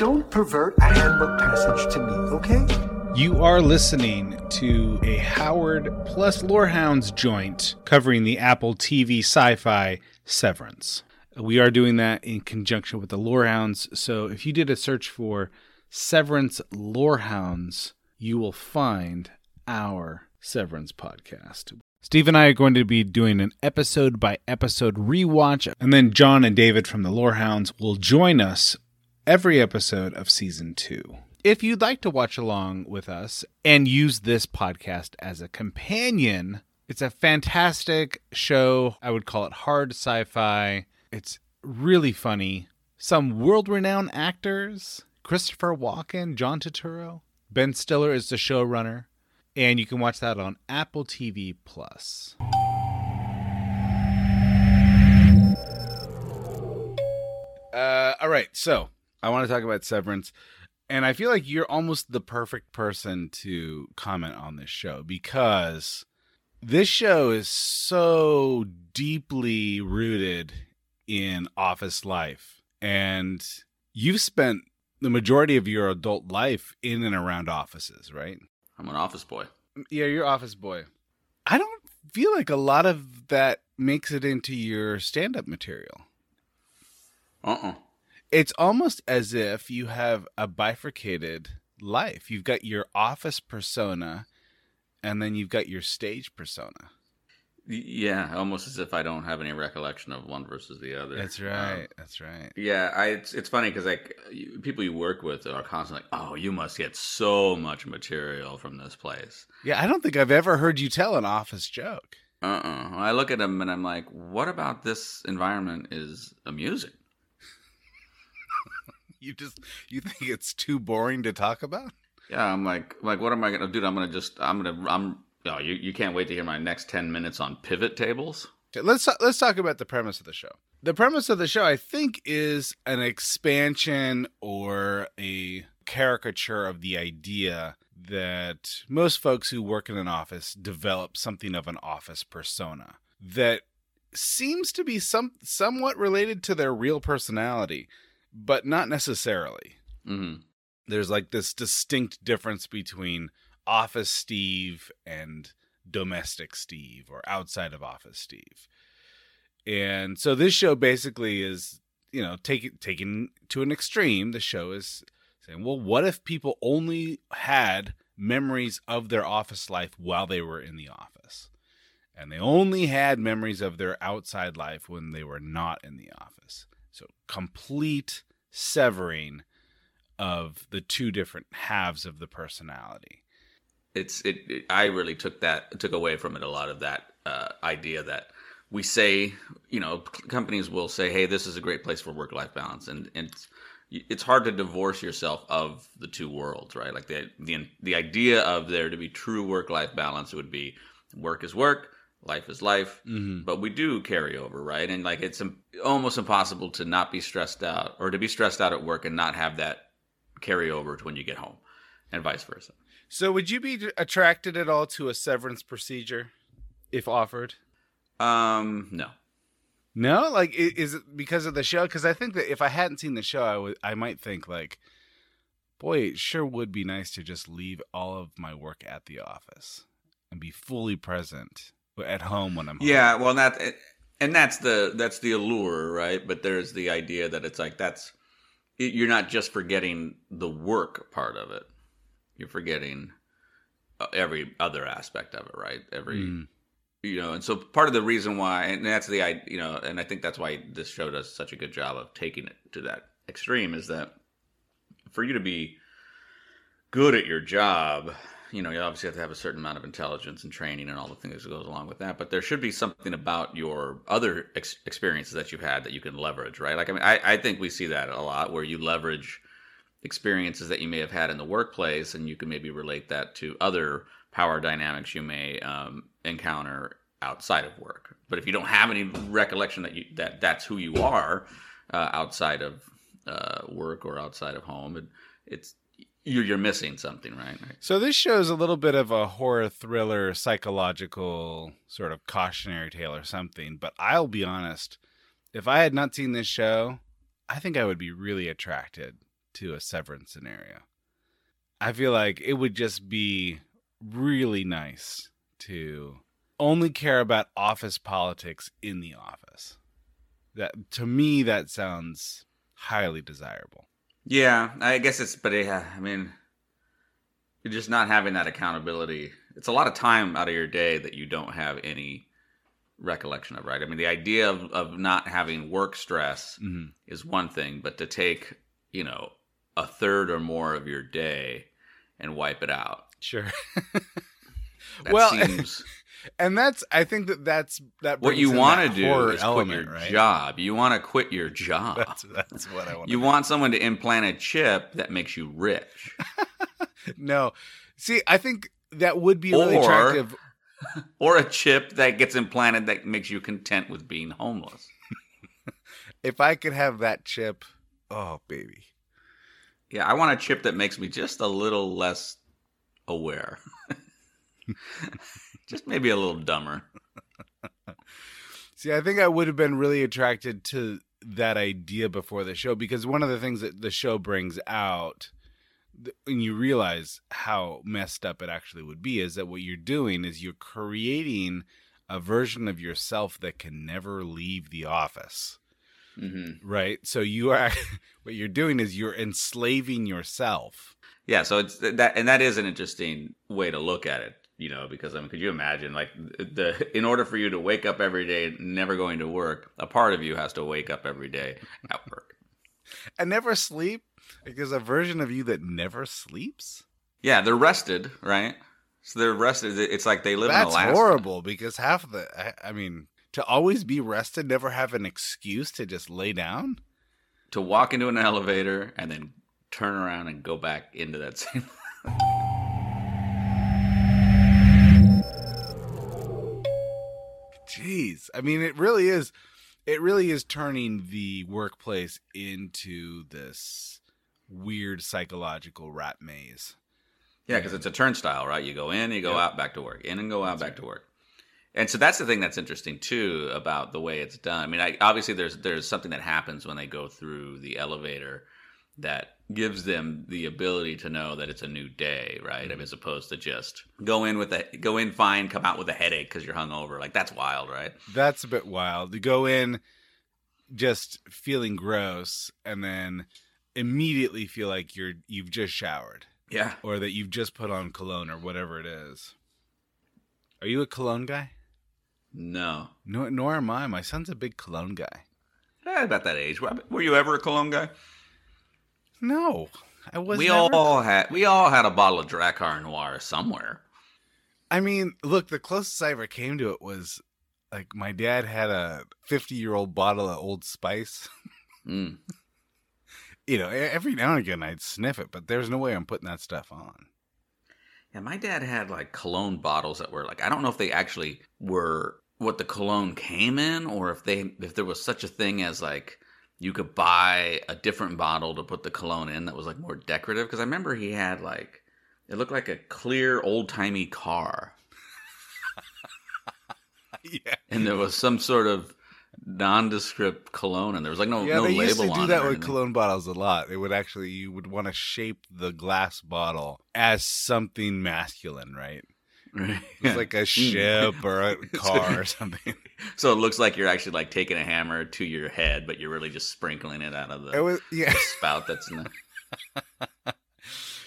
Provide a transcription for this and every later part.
Don't pervert a handbook passage to me, okay? You are listening to a Howard plus Lorehounds joint covering the Apple TV sci fi Severance. We are doing that in conjunction with the Lorehounds. So if you did a search for Severance Lorehounds, you will find our Severance podcast. Steve and I are going to be doing an episode by episode rewatch, and then John and David from the Lorehounds will join us every episode of season two. If you'd like to watch along with us and use this podcast as a companion, it's a fantastic show. I would call it hard sci fi. It's really funny. Some world renowned actors Christopher Walken, John Turturro, Ben Stiller is the showrunner, and you can watch that on Apple TV Plus. Uh, all right, so I want to talk about Severance, and I feel like you're almost the perfect person to comment on this show because this show is so deeply rooted in office life, and you've spent the majority of your adult life in and around offices, right? I'm an office boy. Yeah, you're office boy. I don't feel like a lot of that makes it into your stand-up material. Uh-uh. It's almost as if you have a bifurcated life. You've got your office persona and then you've got your stage persona. Yeah, almost as if I don't have any recollection of one versus the other. That's right. Um, that's right. Yeah, I, it's it's funny because like you, people you work with are constantly like, "Oh, you must get so much material from this place." Yeah, I don't think I've ever heard you tell an office joke. Uh uh I look at them and I'm like, "What about this environment is amusing?" you just you think it's too boring to talk about? Yeah, I'm like, like, what am I gonna do? I'm gonna just, I'm gonna, I'm Oh, you, you can't wait to hear my next 10 minutes on pivot tables? Okay, let's let's talk about the premise of the show. The premise of the show, I think, is an expansion or a caricature of the idea that most folks who work in an office develop something of an office persona that seems to be some somewhat related to their real personality, but not necessarily. Mm-hmm. There's like this distinct difference between office Steve and domestic Steve or outside of office Steve. And so this show basically is, you know, taken taken to an extreme. The show is saying, well, what if people only had memories of their office life while they were in the office? And they only had memories of their outside life when they were not in the office. So complete severing of the two different halves of the personality it's it, it, I really took that took away from it a lot of that uh, idea that we say you know companies will say hey this is a great place for work life balance and and it's, it's hard to divorce yourself of the two worlds right? Like the the the idea of there to be true work life balance would be work is work life is life mm-hmm. but we do carry over right? And like it's almost impossible to not be stressed out or to be stressed out at work and not have that carry over to when you get home and vice versa so, would you be attracted at all to a severance procedure if offered? Um, no. No, like is it because of the show? Because I think that if I hadn't seen the show, I would I might think like, boy, it sure would be nice to just leave all of my work at the office and be fully present at home when I'm home. Yeah, well, that and that's the that's the allure, right? But there's the idea that it's like that's you're not just forgetting the work part of it you're forgetting uh, every other aspect of it, right? Every mm. you know, and so part of the reason why, and that's the I, you know, and I think that's why this show does such a good job of taking it to that extreme is that for you to be good at your job, you know, you obviously have to have a certain amount of intelligence and training and all the things that goes along with that. But there should be something about your other ex- experiences that you've had that you can leverage, right? Like, I mean, I, I think we see that a lot where you leverage experiences that you may have had in the workplace, and you can maybe relate that to other power dynamics you may um, encounter outside of work. But if you don't have any recollection that you that that's who you are uh, outside of uh, work or outside of home, it, it's you're you're missing something, right? So this shows a little bit of a horror thriller, psychological sort of cautionary tale or something. But I'll be honest, if I had not seen this show, I think I would be really attracted to a Severance scenario. I feel like it would just be really nice to only care about office politics in the office. That to me that sounds highly desirable. Yeah, I guess it's, but yeah, I mean, you're just not having that accountability. It's a lot of time out of your day that you don't have any recollection of, right? I mean, the idea of, of not having work stress Mhm. is one thing, but to take, you know, a third or more of your day and wipe it out. Sure. That Well, seems and that's I think that that's that what you want to do is element, quit your right? job. You want to quit your job. That's that's what I want. you want someone to implant a chip that makes you rich. no. See, I think that would be really Or- attractive. or a chip that gets implanted that makes you content with being homeless. If I could have that chip, oh baby. Yeah, I want a chip that makes me just a little less aware. just maybe a little dumber. See, I think I would have been really attracted to that idea before the show because one of the things that the show brings out when you realize how messed up it actually would be is that what you're doing is you're creating a version of yourself that can never leave the office. Hmm Right? So you are what you're doing is you're enslaving yourself. Yeah, so it's that, and that is an interesting way to look at it. You know, because I mean, could you imagine, like, the in order for you to wake up every day, never going to work, a part of you has to wake up every day at work. And never sleep? Like there's a version of you that never sleeps? Yeah, they're rested, right? So they're rested. It's like they live in That's Alaska. horrible because half of the I, I mean, to always be rested, never have an excuse to just lay down? to walk into an elevator and then turn around and go back into that same. Jeez. I mean, it really is it really is turning the workplace into this weird psychological rat maze. yeah, because it's a turnstile, right? You go in, you go out, back to work, in and go out, back to work. And so that's the thing that's interesting too about the way it's done. I mean, I, obviously there's there's something that happens when they go through the elevator that gives them the ability to know that it's a new day, right? Mm-hmm. As opposed to just go in with a go in fine, come out with a headache because you're hungover. Like that's wild, right? That's a bit wild. To go in just feeling gross and then immediately feel like you're you've just showered Yeah. or that you've just put on cologne or whatever it is. Are you a cologne guy? No. No, nor am I. My son's a big cologne guy. Eh, about that age. Were you ever a cologne guy? No, I was. we never- all had we all had a bottle of Drakkar Noir somewhere. I mean, look, the closest I ever came to it was like my dad had a fifty-year-old bottle of Old Spice. Mm. You know, every now and again I'd sniff it, but there's no way I'm putting that stuff on. Yeah, my dad had like cologne bottles that were like I don't know if they actually were what the cologne came in or if they if there was such a thing as like you could buy a different bottle to put the cologne in that was like more decorative. Because I remember he had like it looked like a clear old-timey car. Yeah, and there was some sort of nondescript cologne and there was like no yeah. no they label used to on do that with cologne bottles a lot. They would actually, you would want to shape the glass bottle as something masculine, right? Right. It's like a hmm. ship or a car or something. So it looks like you're actually like taking a hammer to your head, but you're really just sprinkling it out of the was yeah. spout that's in the.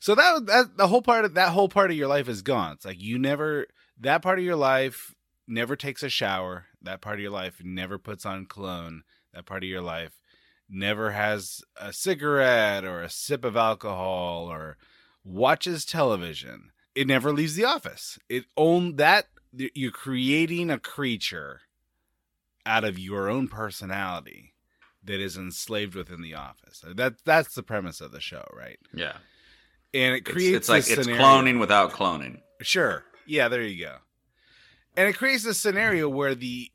So that that the whole part of that whole part of your life is gone. It's like you never that part of your life never takes a shower. That part of your life never puts on cologne. That part of your life never has a cigarette or a sip of alcohol or watches television. It never leaves the office. It own that you're creating a creature out of your own personality that is enslaved within the office. That that's the premise of the show, right? Yeah, and it creates it's like this it's cloning without cloning. Sure, yeah, there you go. And it creates a scenario where the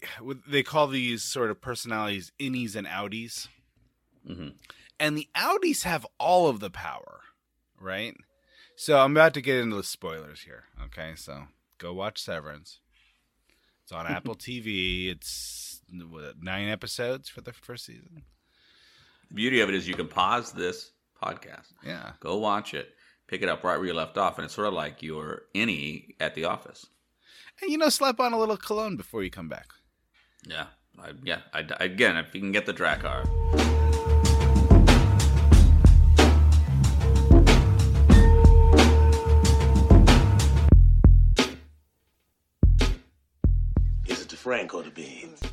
they call these sort of personalities innies and outies, hmm and the outies have all of the power, right? So I'm about to get into the spoilers here. Okay, so go watch Severance. It's on Apple TV. It's what, nine episodes for the first season. The beauty of it is you can pause this podcast, Yeah. go watch it, pick it up right where you left off, and it's sort of like you're innie at the office. And you know, slap on a little cologne before you come back. Yeah, I, yeah. I, again, if you can get the Drakkar. Is it the Frank or the beans?